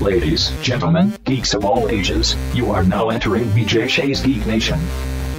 Ladies, gentlemen, geeks of all ages, you are now entering BJ Shea's Geek Nation.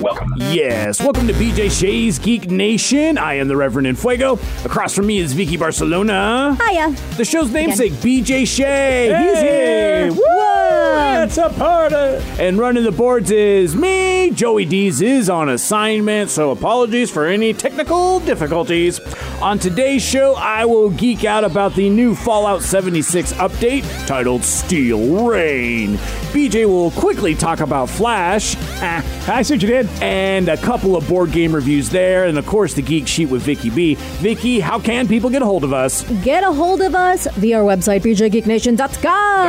Welcome. Yes, welcome to BJ Shea's Geek Nation. I am the Reverend Infuego. Across from me is Vicky Barcelona. Hiya. The show's namesake, BJ Shea. He's here. Whoa. It's a party. And running the boards is me. Joey Dees is on assignment, so apologies for any technical difficulties. On today's show, I will geek out about the new Fallout 76 update titled Steel Reign. BJ will quickly talk about Flash. Ah, I see what you did. And a couple of board game reviews there, and of course the geek sheet with Vicky B. Vicky, how can people get a hold of us? Get a hold of us via our website, bjgeeknation.com.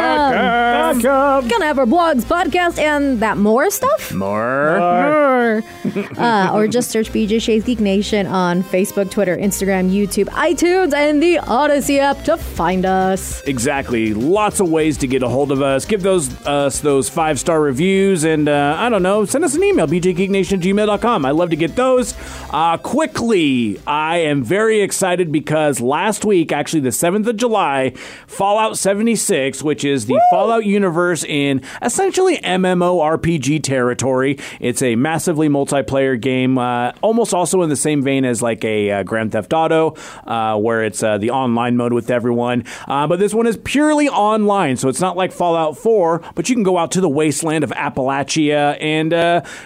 Gonna have our blogs, podcast, and that more stuff? More. More. uh, or just search BJ Shea's Geek Nation on Facebook, Twitter, Instagram, YouTube, iTunes, and the Audacy app to find us. Exactly. Lots of ways to get a hold of us. Give those us those five star reviews, and uh, I don't know, send us an email, bjgeeknation@gmail.com. I love to get those. Uh, quickly, I am very excited because last week, actually the seventh of July, Fallout 76, which is the Fallout universe in essentially MMORPG territory. It's a massively multiplayer game, uh, almost also in the same vein as like a uh, Grand Theft Auto, uh, where it's uh, the online mode with everyone. Uh, but this one is purely online, so it's not like Fallout 4, but you can go out to the wasteland of Appalachia and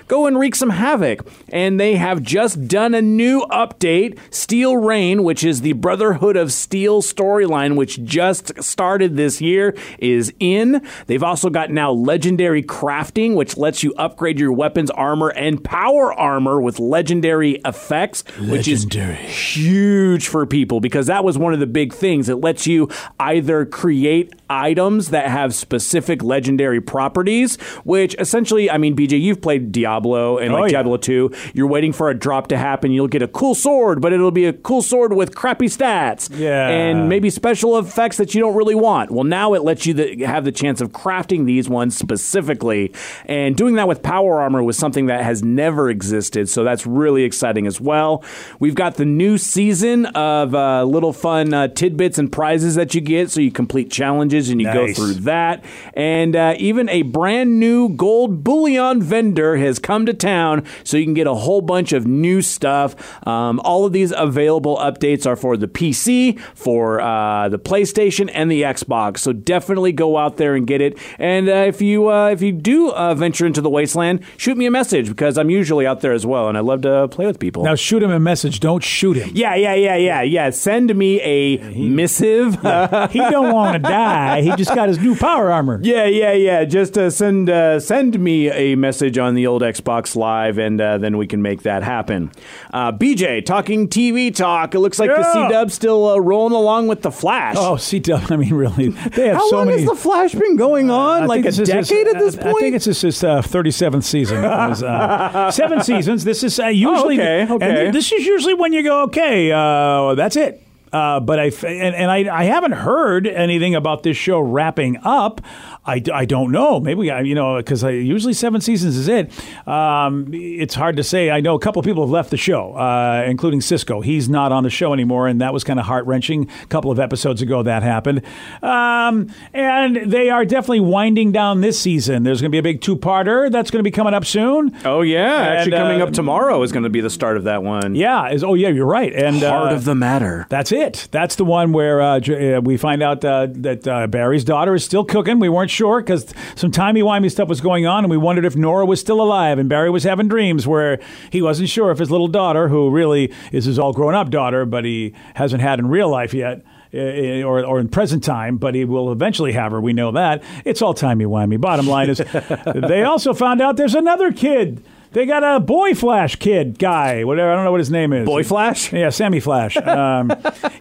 go and wreak some havoc. And they have just done a new update, Steel Reign, which is the Brotherhood of Steel storyline, which just started this year, is in. They've also got now legendary crafting, which lets you upgrade your weapons, armor, and power armor with legendary effects, which is huge for people because that was one of the big things. It lets you either create items that have specific legendary properties, which essentially, I mean, BJ, you've played Diablo and like Oh, yeah. Diablo 2. You're waiting for a drop to happen. You'll get a cool sword, but it'll be a cool sword with crappy stats. Yeah. And maybe special effects that you don't really want. Well, now it lets you the, have the chance of crafting these ones specifically. And doing that with power armor was something that has never existed. So that's really exciting as well. We've got the new season of uh, little fun uh, tidbits and prizes that you get. So you complete challenges and you go through that. And uh, even a brand new gold bullion vendor has come to town, so you can get a whole bunch of new stuff. Um, all of these available updates are for the PC, for uh, the PlayStation, and the Xbox. So definitely go out there and get it. And uh, if you uh, if you do uh, venture into the wasteland, shoot me a message because I'm usually out there as well, and I love to play with people. Now shoot him a message. Don't shoot him. yeah, yeah, yeah, yeah, yeah. Send me a missive. he don't want to die. He just got his new power armor. Yeah, yeah, yeah. Just uh, send uh, send me a message on the old Xbox Live, and uh, then we can make that happen. Uh, BJ, talking TV talk. It looks like the Yeah. C Dub's still uh, rolling along with the Flash. Oh, C Dub. I mean, really, they have How so long many. has the Flash been going on? I like a this is his- decade at this I- point. I think it's his, his uh, 37th season. Was, uh, seven seasons. This is uh, usually. okay, and okay. this is usually when you go, okay, uh, that's it. Uh, but I and, and I, I haven't heard anything about this show wrapping up. I, I don't know. Maybe I you know because usually seven seasons is it. Um, it's hard to say. I know a couple of people have left the show, uh, including Cisco. He's not on the show anymore, and that was kind of heart wrenching. A couple of episodes ago that happened, um, and they are definitely winding down this season. There's going to be a big two parter that's going to be coming up soon. oh yeah, actually coming uh, up tomorrow is going to be the start of that one. Yeah. Is oh yeah, you're right. And Heart uh, of the matter. That's it. That's the one where uh, uh, we find out uh, that uh, Barry's daughter is still cooking. We weren't sure because some timey-wimey stuff was going on, and we wondered if Nora was still alive. And Barry was having dreams where he wasn't sure if his little daughter, who really is his all grown-up daughter, but he hasn't had in real life yet, or, or in present time, but he will eventually have her. We know that. It's all timey-wimey. Bottom line is, they also found out there's another kid. They got a boy Flash kid guy, whatever. I don't know what his name is. Boy Flash. Yeah, Sammy Flash. Um,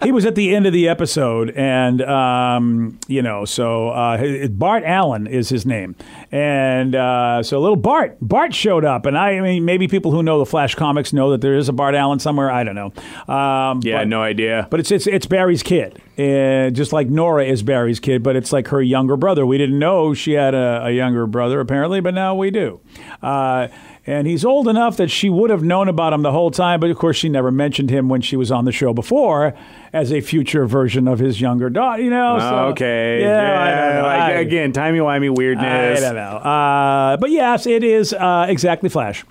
he was at the end of the episode, and um, you know, so uh, Bart Allen is his name, and uh, so little Bart, Bart showed up, and I, I mean, maybe people who know the Flash comics know that there is a Bart Allen somewhere. I don't know. Um, Yeah, but- no idea. but it's it's it's Barry's kid, uh, just like Nora is Barry's kid, but it's like her younger brother. We didn't know she had a, a younger brother apparently, but now we do. Uh, And he's old enough that she would have known about him the whole time, but of course she never mentioned him when she was on the show before as a future version of his younger daughter. You know, so- okay. yeah, I like, I- again, timey wimey I weirdness. don't know. Uh, but yes, it is uh, exactly Flash.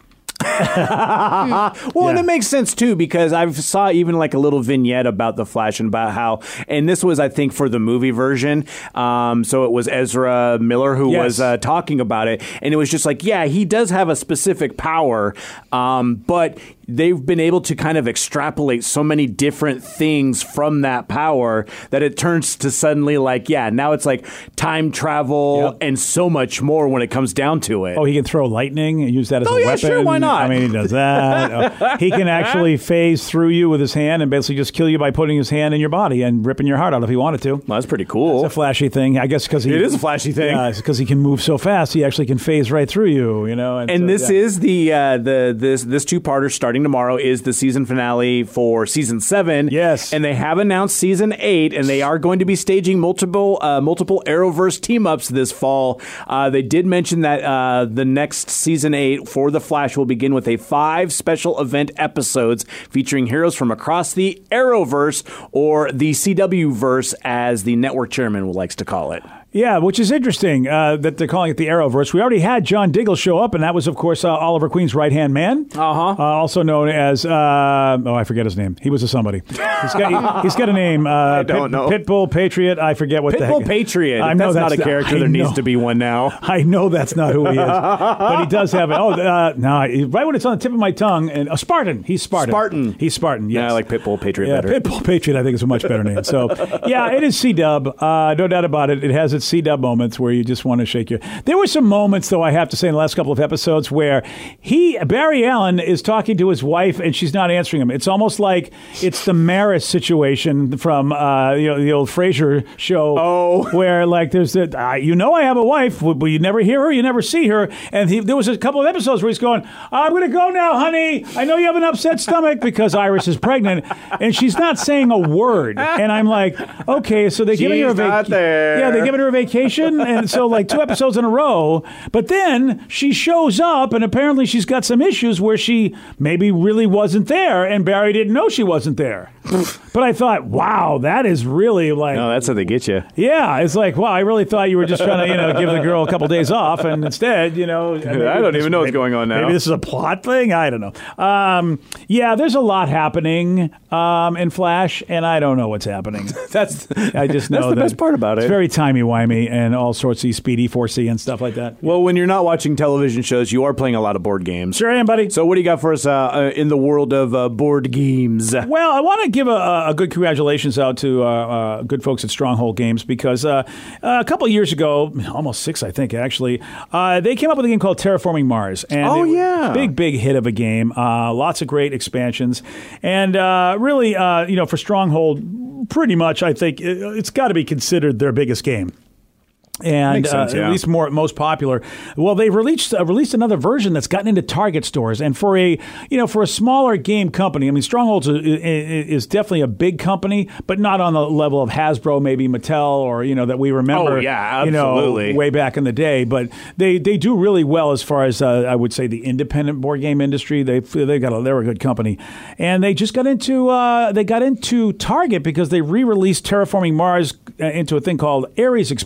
Well, and it makes sense too because I saw even like a little vignette about the Flash and about how, and this was I think for the movie version. Um, so it was Ezra Miller who Yes. was uh, talking about it, and it was just like, yeah, he does have a specific power, um, but they've been able to kind of extrapolate so many different things from that power that it turns to suddenly like, yeah, now it's like time travel Yep. and so much more when it comes down to it. Oh, he can throw lightning and use that as Oh, a yeah, weapon. sure, why not? I mean, he does that. Uh, he can actually phase through you with his hand and basically just kill you by putting his hand in your body and ripping your heart out if he wanted to. Well, that's pretty cool. It's a flashy thing, I guess, because he It is a flashy thing. Yeah, because he can move so fast, he actually can phase right through you. You know, and so, this yeah. is the uh, the this this two parter starting tomorrow is the season finale for season seven. Yes. and they have announced season eight, and they are going to be staging multiple uh, multiple Arrowverse team ups this fall. Uh, they did mention that uh, the next season eight for the Flash will begin with a five special event episodes featuring heroes from across the Arrowverse or the CW verse, as the network chairman likes to call it. Yeah, which is interesting uh, that they're calling it the Arrowverse. We already had John Diggle show up, and that was, of course, uh, Oliver Queen's right hand man. Uh-huh. Uh, also known as, uh, oh, I forget his name. He was a somebody. He's got, he, has got a name. Uh, I don't know. Pitbull Patriot. I forget what the Pitbull heck. Patriot. I know that's, not a character. I There needs to be one now. I know that's not who he is, but he does have it. Oh, uh, no, he- right when it's on the tip of my tongue, and a Spartan. He's Spartan. Spartan. He's Spartan. Yes, Yeah, I like Pitbull Patriot yeah, better. Pitbull Patriot, I think is a much better name. So, yeah, it is C Dub. Uh, no doubt about it. It has its C Dub moments where you just want to shake your. There were some moments, though, I have to say, in the last couple of episodes where he, Barry Allen, is talking to his wife and she's not answering him. It's almost like it's the Maris situation from uh, you know, the old Frasier show. Oh. where like there's the uh, you know I have a wife, but you never hear her, you never see her, and he, there was a couple of episodes where he's going, "I'm going to go now, honey. I know you have an upset stomach because Iris is pregnant, and she's not saying a word." And I'm like, "Okay, so they're giving her a She's. Yeah, they're giving her a vacation, and so like two episodes in a row. But then she shows up, and apparently she's got some issues where she maybe really wasn't there, and Barry didn't know she wasn't there. But I thought, wow, that is really like No, that's how they get you. yeah, it's like, well, I really thought you were just trying to, you know, give the girl a couple days off, and instead, you know, maybe don't even know what's going on now. Maybe this is a plot thing. I don't know. Um, yeah, there's a lot happening um, in Flash, and I don't know what's happening. That's I just know That's the that best part about it. It's it. very timey wimey and all sorts of speedy 4C and stuff like that. well, when you're not watching television shows, you are playing a lot of board games. Sure, I am, buddy. So, what do you got for us uh, uh, in the world of uh, board games? Well, I want to give a, a good congratulations out to uh, uh, good folks at Stronghold Games because uh, a couple of years ago, almost six, I think, actually, uh, they came up with a game called Terraforming Mars. And Oh, a yeah. big, big hit of a game. Uh, lots of great expansions, and uh, really, uh, you know, for Stronghold, pretty much, I think it's got to be considered their biggest game and sense, uh, yeah. at least more most popular. Well, they've released uh, released another version that's gotten into Target stores, and for a you know for a smaller game company, I mean Strongholds is, is definitely a big company, but not on the level of Hasbro, maybe Mattel, or you know that we remember. Oh, yeah, you know, absolutely. way back in the day. But they they do really well as far as uh, I would say the independent board game industry. They they got a, they're a good company, and they just got into uh, they got into Target because they re-released Terraforming Mars uh, into a thing called Ares Ex-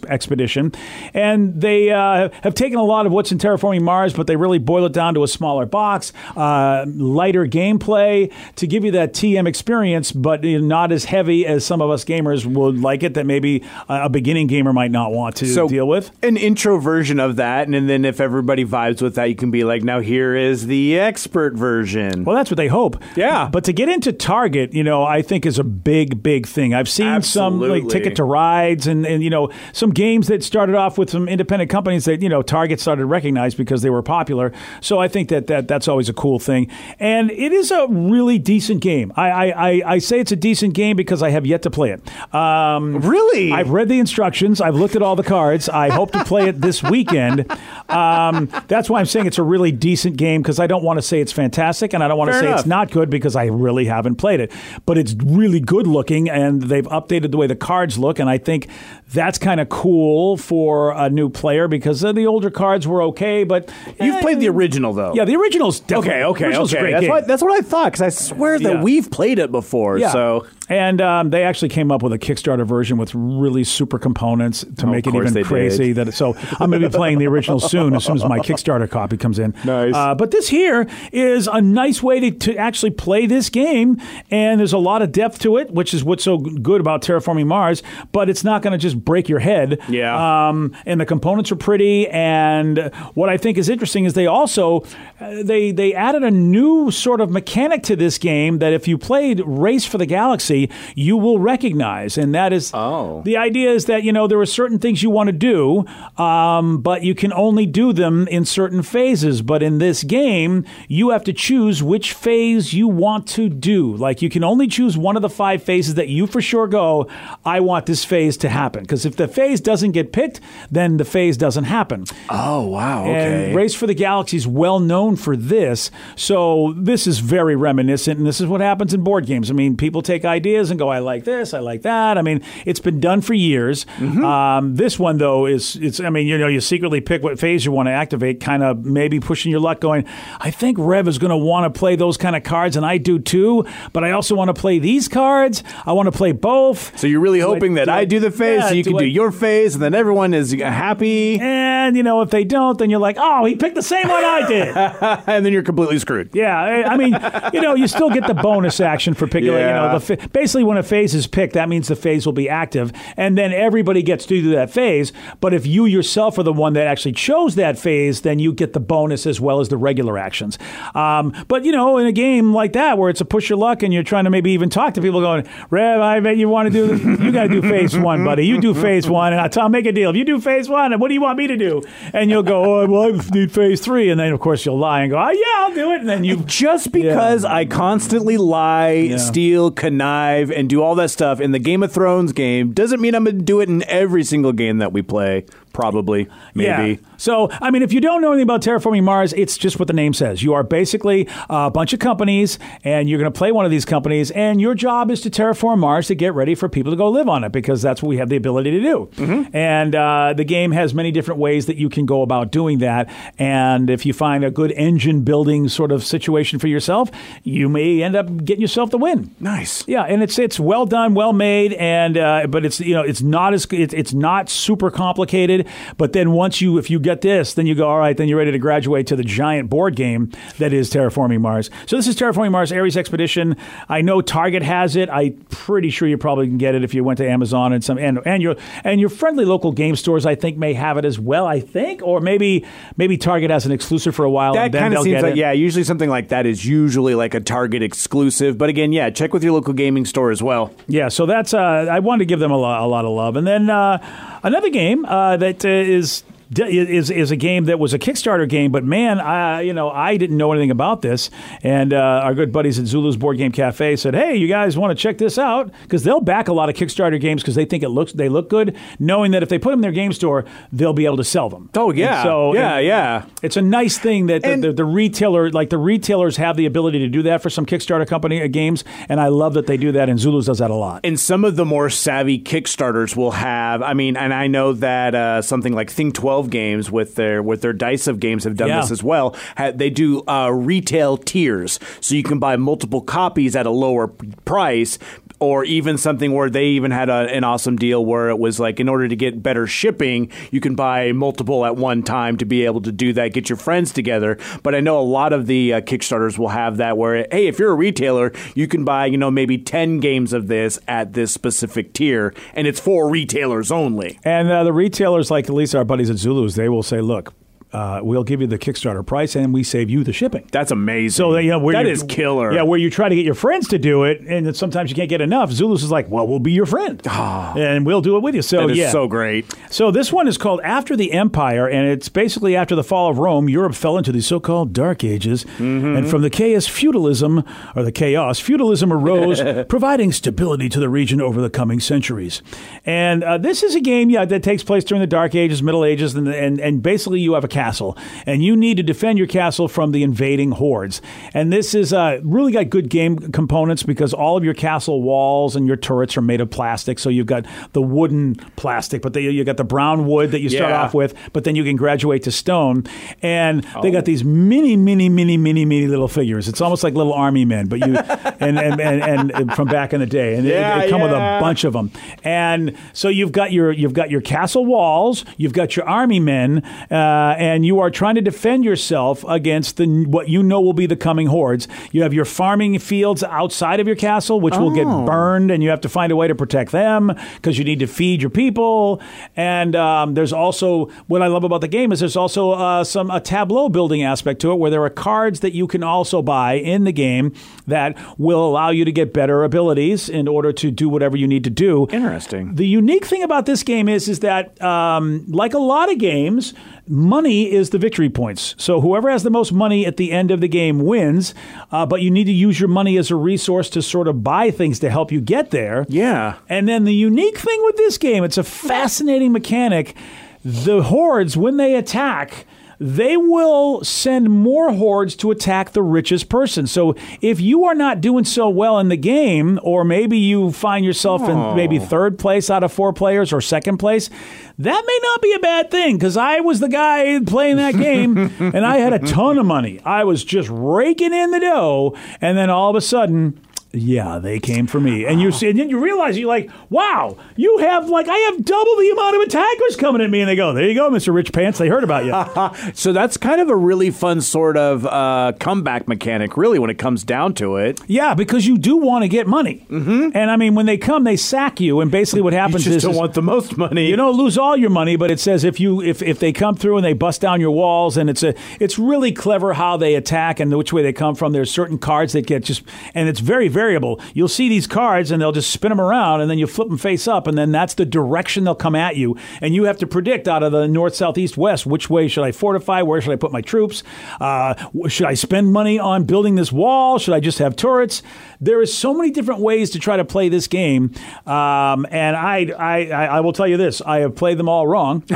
Expedition, and they uh, have taken a lot of what's in Terraforming Mars, but they really boil it down to a smaller box, uh, lighter gameplay to give you that TM experience, but not as heavy as some of us gamers would like it. That maybe a a beginning gamer might not want to deal with. an intro version of that, and then if everybody vibes with that, you can be like, now here is the expert version. Well, that's what they hope. Yeah. But to get into Target, you know, I think is a big, big thing. I've seen some like Ticket to Rides and, and, you know, some games that started off with some independent companies that, you know, Target started to recognize because they were popular. So I think that, that that's always a cool thing. And it is a really decent game. I, I, I, I say it's a decent game because I have yet to play it. Um, Really? I've read the instructions. I've looked at all the cards. I hope to play it this weekend. Um, that's why I'm saying it's a really decent game because I don't want to say it's fantastic and I don't want to say enough. it's not good because I really haven't played it. But it's really good looking and they've updated the way the cards look. And I think that's kind of cool for a new player because uh, the older cards were okay, but You've played the original though. Yeah, the original's definitely Okay, okay, original's a great That's game. what that's what I thought because I swear that Yeah. we've played it before. Yeah. So And um, they actually came up with a Kickstarter version with really super components to make Oh, of it course even they crazy. did. That so I'm going to be playing the original soon, as soon as my Kickstarter copy comes in. Nice. Uh, but this here is a nice way to, to actually play this game, and there's a lot of depth to it, which is what's so good about terraforming Mars. But it's not going to just break your head. Yeah. Um, and the components are pretty. And what I think is interesting is they also uh, they they added a new sort of mechanic to this game that if you played Race for the Galaxy, you will recognize, and that is Oh. the idea is that you know there are certain things you want to do, um, but you can only do them in certain phases. But in this game, you have to choose which phase you want to do. Like you can only choose one of the five phases that you for sure go. I want this phase to happen because if the phase doesn't get picked, then the phase doesn't happen. oh wow, okay. And Race for the Galaxy is well known for this. So this is very reminiscent, and this is what happens in board games. I mean, people take ideas and go, "I like this, I like that." I mean, it's been done for years. Mm-hmm. Um, this one though is it's. I mean, you know, you secretly pick what phase you want to activate, kind of maybe pushing your luck, going, "I think Rev is going to want to play those kind of cards, and I do too." But I also want to play these cards. I want to play both. so you're really I- hoping that I, do the phase, Yeah, you do can I- do your phase, and then everyone is happy, And you know, if they don't, then you're like, "Oh, he picked the same one I did." and then you're completely screwed. Yeah, I mean, you know, you still get the bonus action for picking. You know, the basically when a phase is picked, that means the phase will be active, and then everybody gets to do that phase. But if you yourself are the one that actually chose that phase, then you get the bonus as well as the regular actions. Um, but you know, in a game like that where it's a push your luck and you're trying to maybe even talk to people, going, "Rev, I bet you want to do. You got to do phase one, buddy. You do phase one, and I'll tell- make a deal. If you do phase one, what do you want me to do?" And you'll go, "Oh, well, I need phase three. and then of course you'll lie and go, "Oh yeah, I'll do it," and then you Just because I constantly lie, steal, connive, and do all that stuff in the Game of Thrones game doesn't mean I'm going to do it in every single game that we play. Probably, maybe. Yeah. So, I mean, if you don't know anything about terraforming Mars, it's just what the name says. You are basically a bunch of companies, and you're going to play one of these companies, and your job is to terraform Mars to get ready for people to go live on it because that's what we have the ability to do. Mm-hmm. And uh, the game has many different ways that you can go about doing that. And if you find a good engine building sort of situation for yourself, you may end up getting yourself the win. Nice. Yeah, and it's it's well done, well made, and uh, but it's you know it's not as it's, it's not super complicated. But then once you if you get this, then you go all right. Then you're ready to graduate to the giant board game that is Terraforming Mars. So this is Terraforming Mars Ares Expedition. I know Target has it. I'm pretty sure you probably can get it if you went to Amazon and some and and your and your friendly local game stores. I think may have it as well. I think, or maybe maybe Target has an exclusive for a while. That kind of seems like it. yeah. Usually something like that is usually like a Target exclusive. But again, yeah, check with your local gaming store as well. Yeah, so that's uh, I wanted to give them a lot, a lot of love, and then uh, another game uh, that uh, is is is a game that was a Kickstarter game, but man, I you know I didn't know anything about this, and uh, our good buddies at Zulu's Board Game Cafe said, "Hey, you guys want to check this out?" Because they'll back a lot of Kickstarter games because they think it looks they look good, knowing that if they put them in their game store, they'll be able to sell them. Oh yeah. And so yeah, and- yeah. it's a nice thing that the, the, the retailer, like the retailers, have the ability to do that for some Kickstarter company uh, games, and I love that they do that. And Zulu's does that a lot. And some of the more savvy Kickstarters will have. I mean, and I know that uh, something like Thing Twelve Games with their with their dice of games have done Yeah. this as well. They do uh, retail tiers, so you can buy multiple copies at a lower price. Or even something where they even had a, an awesome deal where it was like, in order to get better shipping, you can buy multiple at one time to be able to do that, get your friends together. But I know a lot of the uh, Kickstarters will have that where, hey, if you're a retailer, you can buy, you know, maybe 10 games of this at this specific tier, and it's for retailers only. And uh, the retailers, like at least our buddies at Zulu's, they will say, "Look, uh, we'll give you the Kickstarter price, and we save you the shipping." That's amazing. So that, you know, where that killer. Yeah, where you try to get your friends to do it, and sometimes you can't get enough. Zulus is like, "Well, we'll be your friend, and we'll do it with you." So Ah. that is yeah, so great. So this one is called After the Empire, and it's basically after the fall of Rome, Europe fell into the so-called Dark Ages, Mm-hmm. and from the chaos feudalism or the chaos feudalism arose, providing stability to the region over the coming centuries. And uh, this is a game, yeah, that takes place during the Dark Ages, Middle Ages, and and, and basically you have a castle, and you need to defend your castle from the invading hordes. And this is uh, really got good game components because all of your castle walls and your turrets are made of plastic. So you've got the wooden plastic, but they, you got the brown wood that you start Yeah. off with, but then you can graduate to stone. And they got these mini, mini, mini, mini, mini little figures. It's almost like little army men, but you and and, and, and from back in the day, and they- Yeah, they, come with a bunch of them. And so you've got your you've got your castle walls, you've got your army men, uh, and you are trying to defend yourself against the what you know will be the coming hordes. You have your farming fields outside of your castle, which will get burned, and you have to find a way to protect them because you need to feed your people. And um, there's also what I love about the game is there's also uh, some a tableau building aspect to it, where there are cards that you can also buy in the game that will allow you to get better abilities in order to do whatever you need to do. Interesting. The unique thing about this game is is that um, like a lot of games, money is the victory points. So whoever has the most money at the end of the game wins. Uh, but you need to use your money as a resource to sort of buy things to help you get there. Yeah. And then the unique thing with this game, it's a fascinating mechanic. The hordes, when they attack, they will send more hordes to attack the richest person. So if you are not doing so well in the game, or maybe you find yourself in maybe third place out of four players or second place, that may not be a bad thing because I was the guy playing that game and I had a ton of money. I was just raking in the dough, and then all of a sudden, yeah, they came for me. And you see, and then you realize you're like, wow, you have like I have double the amount of attackers coming at me. And they go, there you go, Mr. Rich Pants. They heard about you. So that's kind of a really fun sort of uh, comeback mechanic, really, when it comes down to it. yeah, because you do want to get money. Mm-hmm. And I mean, when they come, they sack you. And basically, what You happens just is, don't is want the most money. you don't lose all your money, but it says if you if, if they come through and they bust down your walls, and it's a it's really clever how they attack and which way they come from. There's certain cards that get just and it's very very variable. You'll see these cards and they'll just spin them around, and then you flip them face up, and then that's the direction they'll come at you, and you have to predict out of the north, south, east, west which way should I fortify, where should I put my troops, uh, should I spend money on building this wall, should I just have turrets? There is so many different ways to try to play this game, um, and I, I I I will tell you this: I have played them all wrong.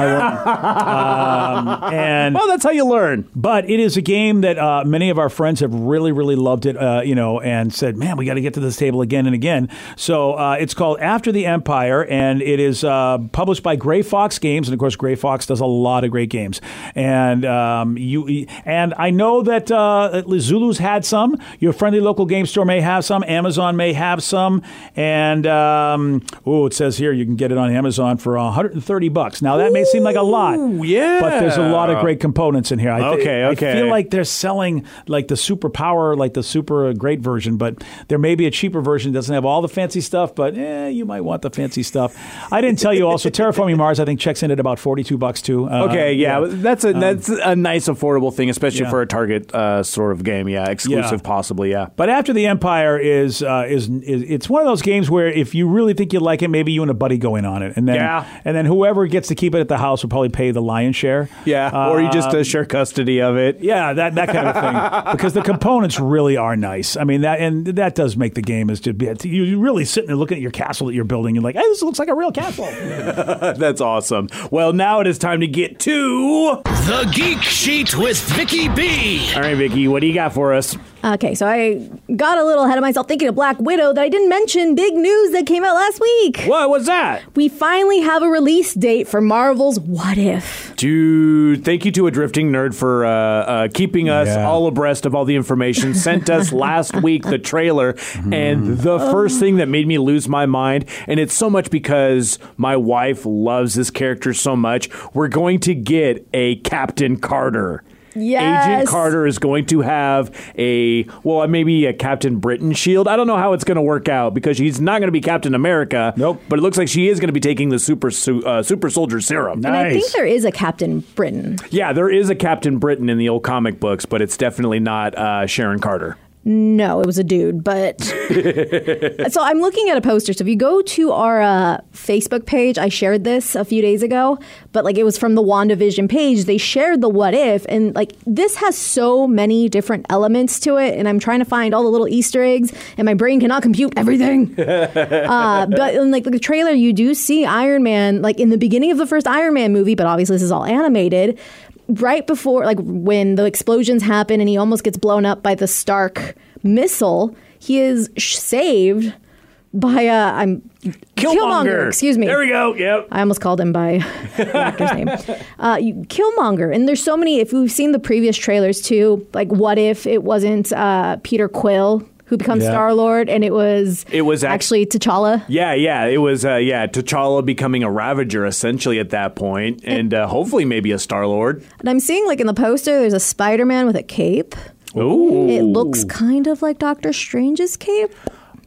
Um, and well, that's how you learn. but it is a game that uh, many of our friends have really, really loved it, uh, you know, and said, "Man, we got to get to this table again and again." So uh, it's called After the Empire, and it is uh, published by Grey Fox Games, and of course, Grey Fox does a lot of great games. And um, you and I know that uh, Zulu's had some. Your friendly local game store may have some. Amazon may have some, and um, oh, it says here you can get it on Amazon for 130 bucks. Now that may seem like a lot, yeah. but there's a lot of great components in here. I thi- Okay, okay. I feel like they're selling like the super power, like the super great version, but there may be a cheaper version doesn't have all the fancy stuff, but eh, you might want the fancy stuff. I didn't tell you also, Terraforming Mars, I think checks in at about 42 bucks too. Uh, Okay, yeah, that's a that's a nice affordable thing, especially yeah. for a target uh, sort of game. Yeah, exclusive Yeah. possibly. Yeah. But after the Empire is, uh, is is it's one of those games where if you really think you like it, maybe you and a buddy go in on it, and then Yeah. and then whoever gets to keep it at the house will probably pay the lion's share. Yeah, or you just uh, share custody of it. Yeah, that, that kind of thing. because the components really are nice. I mean that and that does make the game is to be You're really sitting there looking at your castle that you're building. You're like, hey, this looks like a real castle. That's awesome. Well, now it is time to get to. The Geek Sheet with Vicky B. All right, Vicky, what do you got for us? Okay, so I got a little ahead of myself thinking of Black Widow that I didn't mention. Big news that came out last week. What was that? We finally have a release date for Marvel's What If. Dude, thank you to a drifting nerd for uh, uh, keeping us Yeah. all abreast of all the information. Sent us last week the trailer, and the first thing that made me lose my mind, and it's so much because my wife loves this character so much. We're going to get a Captain Carter. Yes. Agent Carter is going to have a well, maybe a Captain Britain shield. I don't know how it's going to work out because she's not going to be Captain America. Nope. But it looks like she is going to be taking the super uh, super soldier serum. And I think there is a Captain Britain. Yeah, there is a Captain Britain in the old comic books, but it's definitely not uh, Sharon Carter. No, it was a dude, but so I'm looking at a poster. So if you go to our uh, Facebook page, I shared this a few days ago, but like it was from the WandaVision page. They shared the what if, and like this has so many different elements to it, and I'm trying to find all the little Easter eggs, and my brain cannot compute everything. uh, but in like the trailer, you do see Iron Man like in the beginning of the first Iron Man movie, but obviously this is all animated. Right before, like when the explosions happen and he almost gets blown up by the Stark missile, he is sh- saved by uh, I'm Killmonger. Excuse me. There we go. Yep. I almost called him by the actor's name. Uh, you, Killmonger, and there's so many. If we've seen the previous trailers too, like what if it wasn't uh, Peter Quill who becomes Yeah. Star Lord, and it was It was act- actually T'Challa. Yeah, yeah, it was. Uh, yeah, T'Challa becoming a Ravager essentially at that point, and uh, hopefully maybe a Star Lord. And I'm seeing like in the poster, there's a Spider-Man with a cape. Ooh. It looks kind of like Doctor Strange's cape.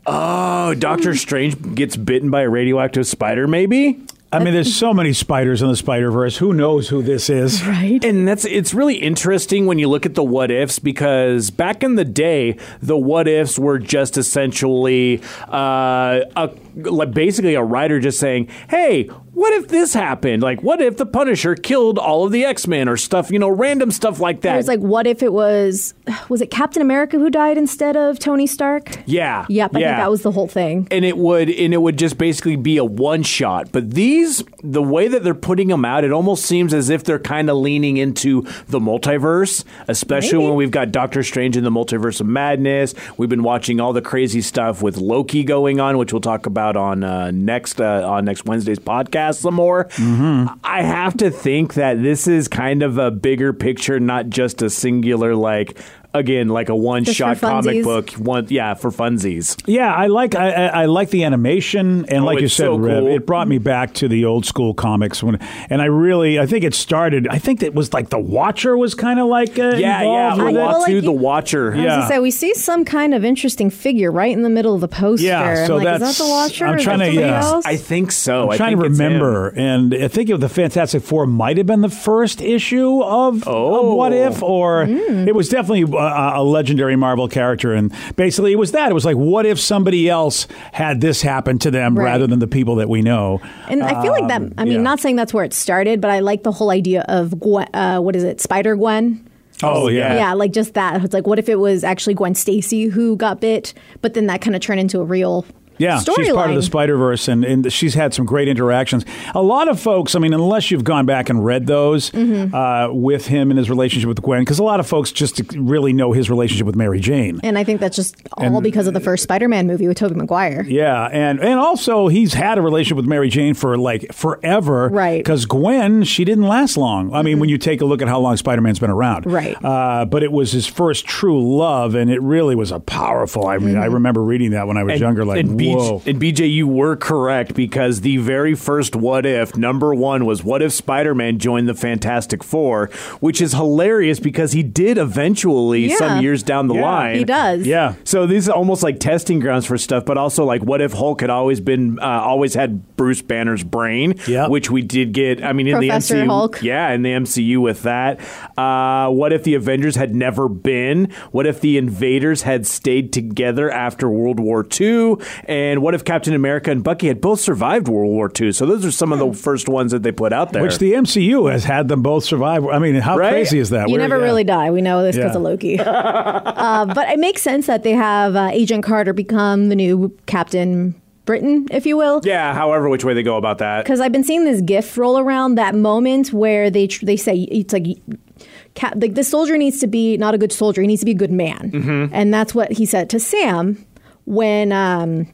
Oh, Doctor Strange gets bitten by a radioactive spider, maybe. I mean, there's so many spiders in the Spider Verse. Who knows who this is? Right. And that's it's really interesting when you look at the what ifs because back in the day, the what ifs were just essentially uh, a like basically a writer just saying, "Hey, what if this happened? Like, what if the Punisher killed all of the X Men or stuff? You know, random stuff like that." It was like, what if it was was it Captain America who died instead of Tony Stark? yeah, Yep, I yeah. think that was the whole thing. and it would and it would just basically be a one shot. But these, the way that they're putting them out, it almost seems as if they're kind of leaning into the multiverse, especially Maybe. when we've got Doctor Strange in the Multiverse of Madness. We've been watching all the crazy stuff with Loki going on, which we'll talk about on uh, next uh, on next Wednesday's podcast some more. Mm-hmm. I have to think that this is kind of a bigger picture, not just a singular like. Again, like a one-shot comic book, one yeah, for funsies. Yeah, I like I, I I like the animation, and Oh, like you said, so Rev, cool. it brought me back to the old school comics. When and I really, I think it started. I think it was like the Watcher was kind of like uh, Yeah, involved yeah. with The, it. Well, like you- the Watcher. I was Yeah. gonna say we see some kind of interesting figure right in the middle of the poster. Yeah, so I'm like, that's- is that the Watcher? I'm trying to- somebody yeah. else? I think so. I I'm trying to think it's remember, and I think of the Fantastic Four might have been the first issue of, Oh. of What If, or Hmm. it was definitely a, a legendary Marvel character, and basically it was that. It was like, what if somebody else had this happen to them Right. rather than the people that we know? And I feel like that. I mean, yeah. not saying that's where it started, but I like the whole idea of Gwen, uh, what is it, Spider Gwen? Oh yeah, Yeah, like just that. It's like, what if it was actually Gwen Stacy who got bit, but then that kind of turned into a real Yeah, she's part of the storyline. Spider Verse, and, and she's had some great interactions. A lot of folks, I mean, unless you've gone back and read those Mm-hmm. uh, with him and his relationship with Gwen, because a lot of folks just really know his relationship with Mary Jane. And I think that's just all because of the first Spider-Man movie with Tobey Maguire. Yeah, and and also he's had a relationship with Mary Jane for like forever, Right. Because Gwen, she didn't last long. I mean, when you take a look at how long Spider Man's been around, Right. Uh, but it was his first true love, and it really was a powerful. I mean, I remember reading that when I was younger. Like, and, whoa. And BJ, you were correct because the very first what if, number one, was what if Spider Man joined the Fantastic Four, which is hilarious because he did eventually Yeah. some years down the Yeah. line. He does. yeah. So these are almost like testing grounds for stuff, but also like, what if Hulk had always been, uh, always had Bruce Banner's brain, Yep. which we did get. I mean, in Professor the MCU, Hulk. yeah, in the MCU with that. Uh, what if the Avengers had never been? What if the Invaders had stayed together after World War II? And what if Captain America and Bucky had both survived World War II? So those are some of the first ones that they put out there. Which the MCU has had them both survive. I mean, how Right? crazy is that? You We're- never yeah. really die. We know this because Yeah. of Loki. uh, but it makes sense that they have uh, Agent Carter become the new Captain Britain, if you will. yeah, however, which way they go about that. Because I've been seeing this GIF roll around that moment where they tr- they say it's like. Cap, like the soldier needs to be not a good soldier; he needs to be a good man, Mm-hmm. and that's what he said to Sam when um,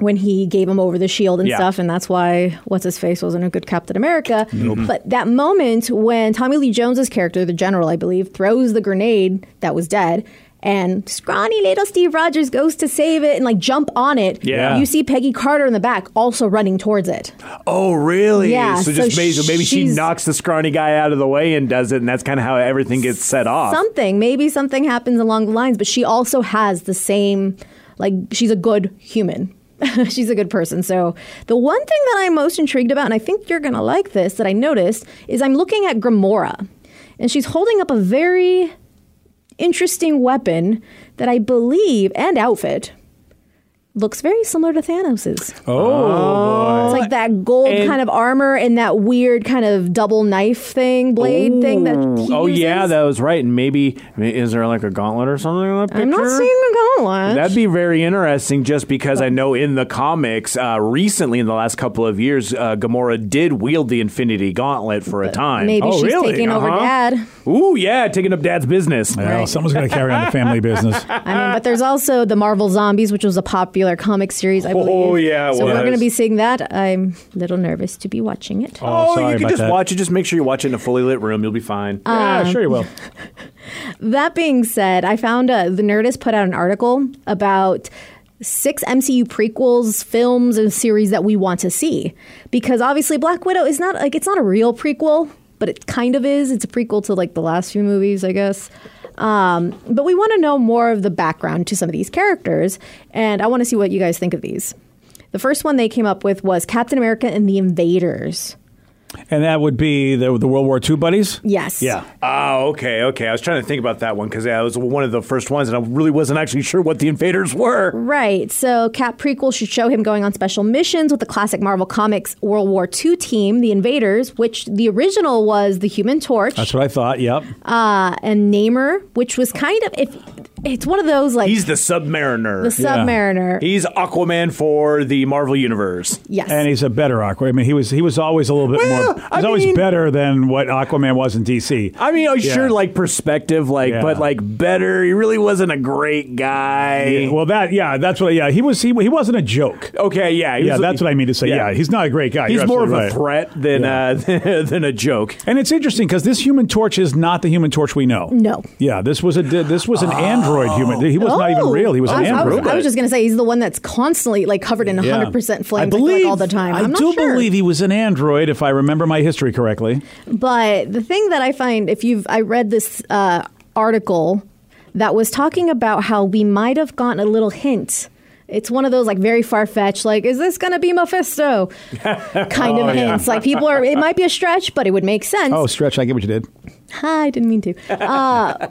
when he gave him over the shield and Yeah. stuff, and that's why what's his face wasn't a good Captain America. But that moment when Tommy Lee Jones's character, the general, I believe, throws the grenade that was dead. And scrawny little Steve Rogers goes to save it and like jump on it. Yeah. You see Peggy Carter in the back also running towards it. Oh, really? Yeah, So, so just maybe, so maybe she knocks the scrawny guy out of the way and does it, and that's kind of how everything gets set off. Something, maybe something happens along the lines, but she also has the same, like, she's a good human. she's a good person. So, the one thing that I'm most intrigued about, and I think you're going to like this, that I noticed, is I'm looking at Gamora, and she's holding up a very interesting weapon that I believe, and outfit, looks very similar to Thanos's. Oh, It's like that gold and- kind of armor and that weird kind of double knife thing, blade thing that he Oh yeah, that was right. And maybe is there like a gauntlet or something in that picture? I'm not seeing a gauntlet. That'd be very interesting, just because I know in the comics, uh, recently in the last couple of years, uh, Gamora did wield the Infinity Gauntlet for a time. Maybe Oh, she's really? taking over Uh-huh. Dad. Ooh, yeah, taking up Dad's business. Well, Right. someone's going to carry on the family business. I mean, but there's also the Marvel Zombies, which was a popular comic series, I believe. Oh, yeah, it so we're was. going to be seeing that. I'm a little nervous to be watching it. Oh, sorry you can about just that. watch it. Just make sure you watch it in a fully lit room. You'll be fine. yeah, sure you will. That being said, I found uh, the Nerdist put out an article about six MCU prequels, films, and series that we want to see. Because obviously, Black Widow is not like it's not a real prequel, but it kind of is. It's a prequel to like the last few movies, I guess. Um, but we want to know more of the background to some of these characters, and I want to see what you guys think of these. The first one they came up with was Captain America and the Invaders. And that would be the, the World War II buddies? Yes. Yeah. Oh, okay, okay. I was trying to think about that one because yeah, it was one of the first ones, and I really wasn't actually sure what the invaders were. Right. So Cap prequel should show him going on special missions with the classic Marvel Comics World War II team, the Invaders, which the original was the Human Torch, That's what I thought. Yep. uh, and Namor, which was kind of if it's one of those like He's the Submariner. the Submariner. He's Aquaman for the Marvel universe. yes. And he's a better Aquaman. I mean, he was he was always a little bit Well, more. I He's always mean- better than what Aquaman was in DC. I mean, oh, Yeah. sure, like perspective, like, Yeah. but like better. He really wasn't a great guy. well, that yeah, that's what. Yeah, he was. He, he wasn't a joke. okay, yeah, he Yeah, was- that's what I mean to say. Yeah, he's not a great guy. He's You're more of a right. threat than Yeah. uh, than a joke. And it's interesting because this Human Torch is not the Human Torch we know. No. Yeah, this was a this was an android human. He was not even Oh. real. He was I an I was, android. I was just going to say he's the one that's constantly like covered in 100% flames I I believe like, all the time. I I'm not do sure. believe he was an android, if I remember my history correctly. But the thing that I find, if you've, I read this uh, article that was talking about how we might have gotten a little hint. It's one of those like very far fetched, like, is this going to be Mephisto? kind Oh, of yeah. hints. Like people are, it might be a stretch, but it would make sense. Oh, stretch! I get what you did. I didn't mean to. Uh,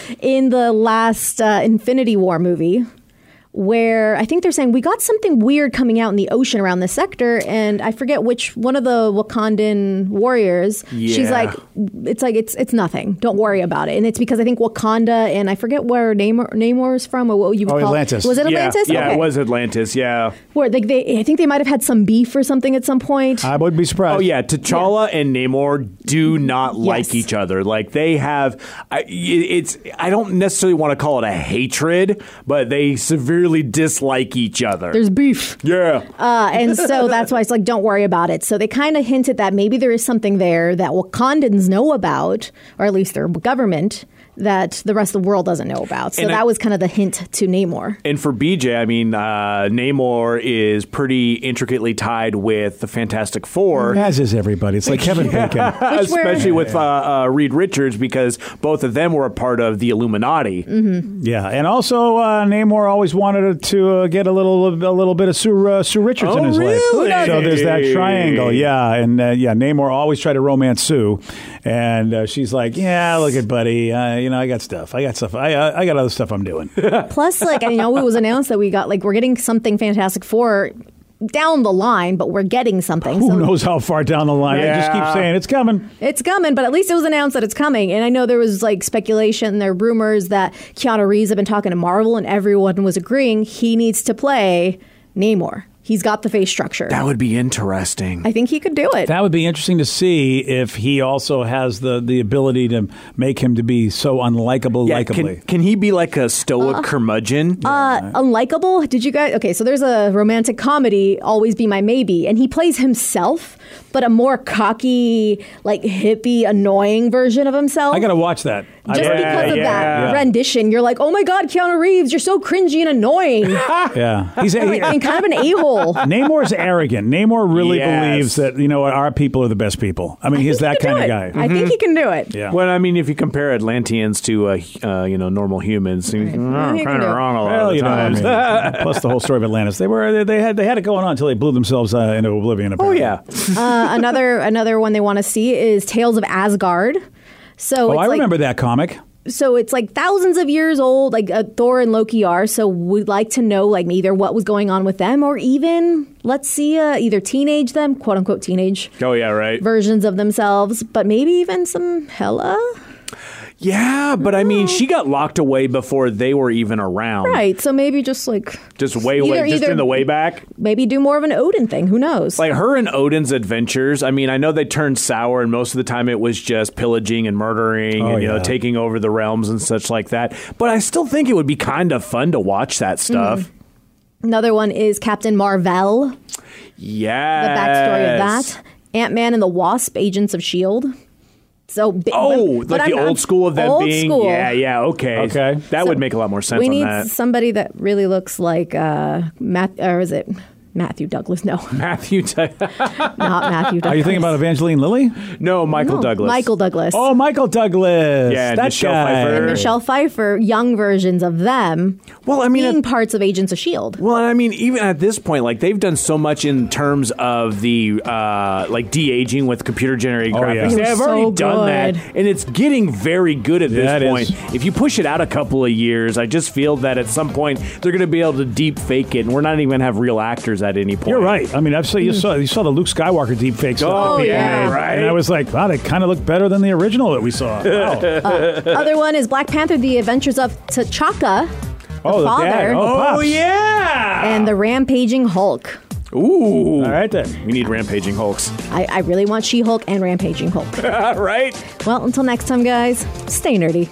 in the last uh, Infinity War movie, where I think they're saying we got something weird coming out in the ocean around this sector, and I forget which one of the Wakandan warriors. Yeah. She's like, it's like it's it's nothing. Don't worry about it. And it's because I think Wakanda and I forget where Namor, Namor is from or what you would Oh, call Atlantis. Was it Atlantis? Yeah, Okay. it was Atlantis. Yeah. Where like they, I think they might have had some beef or something at some point. I would be surprised. Oh yeah, T'Challa and Namor do not like each other. Like they have, I, it's. I don't necessarily want to call it a hatred, but they severely dislike each other. There's beef. yeah. Uh, and so that's why it's like, don't worry about it. So they kind of hinted that maybe there is something there that Wakandans know about, or at least their government, that the rest of the world doesn't know about. So And I- that was kind of the hint to Namor. And for BJ, I mean, uh, Namor is pretty intricately tied with the Fantastic Four. as is everybody. It's like Kevin Bacon. Especially with uh, uh, Reed Richards, because both of them were a part of the Illuminati. Mm-hmm. Yeah, and also uh, Namor always wanted to uh, get a little a little bit of Sue uh, Sue Richards in Oh, his really? life. So there's that triangle. Yeah, and uh, yeah, Namor always tried to romance Sue, and uh, she's like, "Yeah, look at buddy, uh, you know, I got stuff. I got stuff. I I I got other stuff I'm doing." Plus, like, I know it was announced that we got, like, we're getting something Fantastic Four down the line, but we're getting something. Who so knows how far down the line? I just keep saying it's coming. It's coming, but at least it was announced that it's coming. And I know there was like speculation, there are rumors that Keanu Reeves had been talking to Marvel, and everyone was agreeing he needs to play Namor. He's got the face structure. That would be interesting. I think he could do it. That would be interesting to see if he also has the the ability to make him to be so unlikable, Yeah, likably. can, can he be like a stoic curmudgeon? Uh, unlikable. Did you guys? Okay, so there's a romantic comedy, Always Be My Maybe, and he plays himself, but a more cocky, like hippie, annoying version of himself. I got to watch that. Just Yeah, because of yeah. that rendition, you're like, oh my god, Keanu Reeves, you're so cringy and annoying, yeah, he's a, and kind of an a hole. Namor's arrogant. Namor really Yes. believes that you know what our people are the best people. I mean, he's that kind of guy. I think he can do it. Yeah. Well, I mean, if you compare Atlanteans to uh, uh, you know normal humans, you're he can kind do of wrong a lot Well, of you the know, I times. mean, plus the whole story of Atlantis. They were they, they had they had it going on until they blew themselves uh, into oblivion. oh Apparently. yeah, Uh, another another one they want to see is Tales of Asgard. So Oh, it's I like, remember that comic. So it's like thousands of years old, like uh, Thor and Loki are. So we'd like to know, like, either what was going on with them, or even let's see, uh, either teenage them, quote unquote teenage Oh yeah, right. versions of themselves, but maybe even some Hela. Yeah, but I mean, she got locked away before they were even around. Right. So maybe just like Just way, Either- way, just either- in the way back. maybe do more of an Odin thing. Who knows? Like her and Odin's adventures. I mean, I know they turned sour, and most of the time it was just pillaging and murdering, Oh, and you know, yeah. taking over the realms and such like that. But I still think it would be kind of fun to watch that stuff. Mm-hmm. Another one is Captain Marvel. Yeah. the backstory of that. Ant Man and the Wasp, Agents of Shield. So bi- Oh, but- but like the I'm- old school of them old being. school. Yeah, yeah, okay. Okay. That would make a lot more sense We on need that. somebody that really looks like uh, Matt, or is it Matthew Douglas? No, Matthew, Doug- not Matthew Douglas. Are you thinking about Evangeline Lilly? no, Michael No, Douglas. Michael Douglas. Oh, Michael Douglas. Yeah, that Michelle guy. Pfeiffer. Michelle Pfeiffer, young versions of them Well, I mean, being at- parts of Agents of Shield. Well, I mean, even at this point, like they've done so much in terms of the uh, like de aging with computer generated Oh, graphics. yeah. They was have already so done that, and it's getting very good at this Yeah, it point. is. If you push it out a couple of years, I just feel that at some point they're going to be able to deep fake it, and we're not even going to have real actors at any point. You're right. I mean, I've seen you saw you saw the Luke Skywalker deep fake. Oh, that people yeah. made, right. And I was like, wow, they kind of look better than the original that we saw. Wow. Uh, other one is Black Panther: The Adventures of T'Chaka, the Oh, the father, dad. Oh, Oh Pops. yeah. and the Rampaging Hulk. Ooh. All right then. We need rampaging Hulks. I, I really want She-Hulk and Rampaging Hulk. All right. well, until next time, guys, stay nerdy.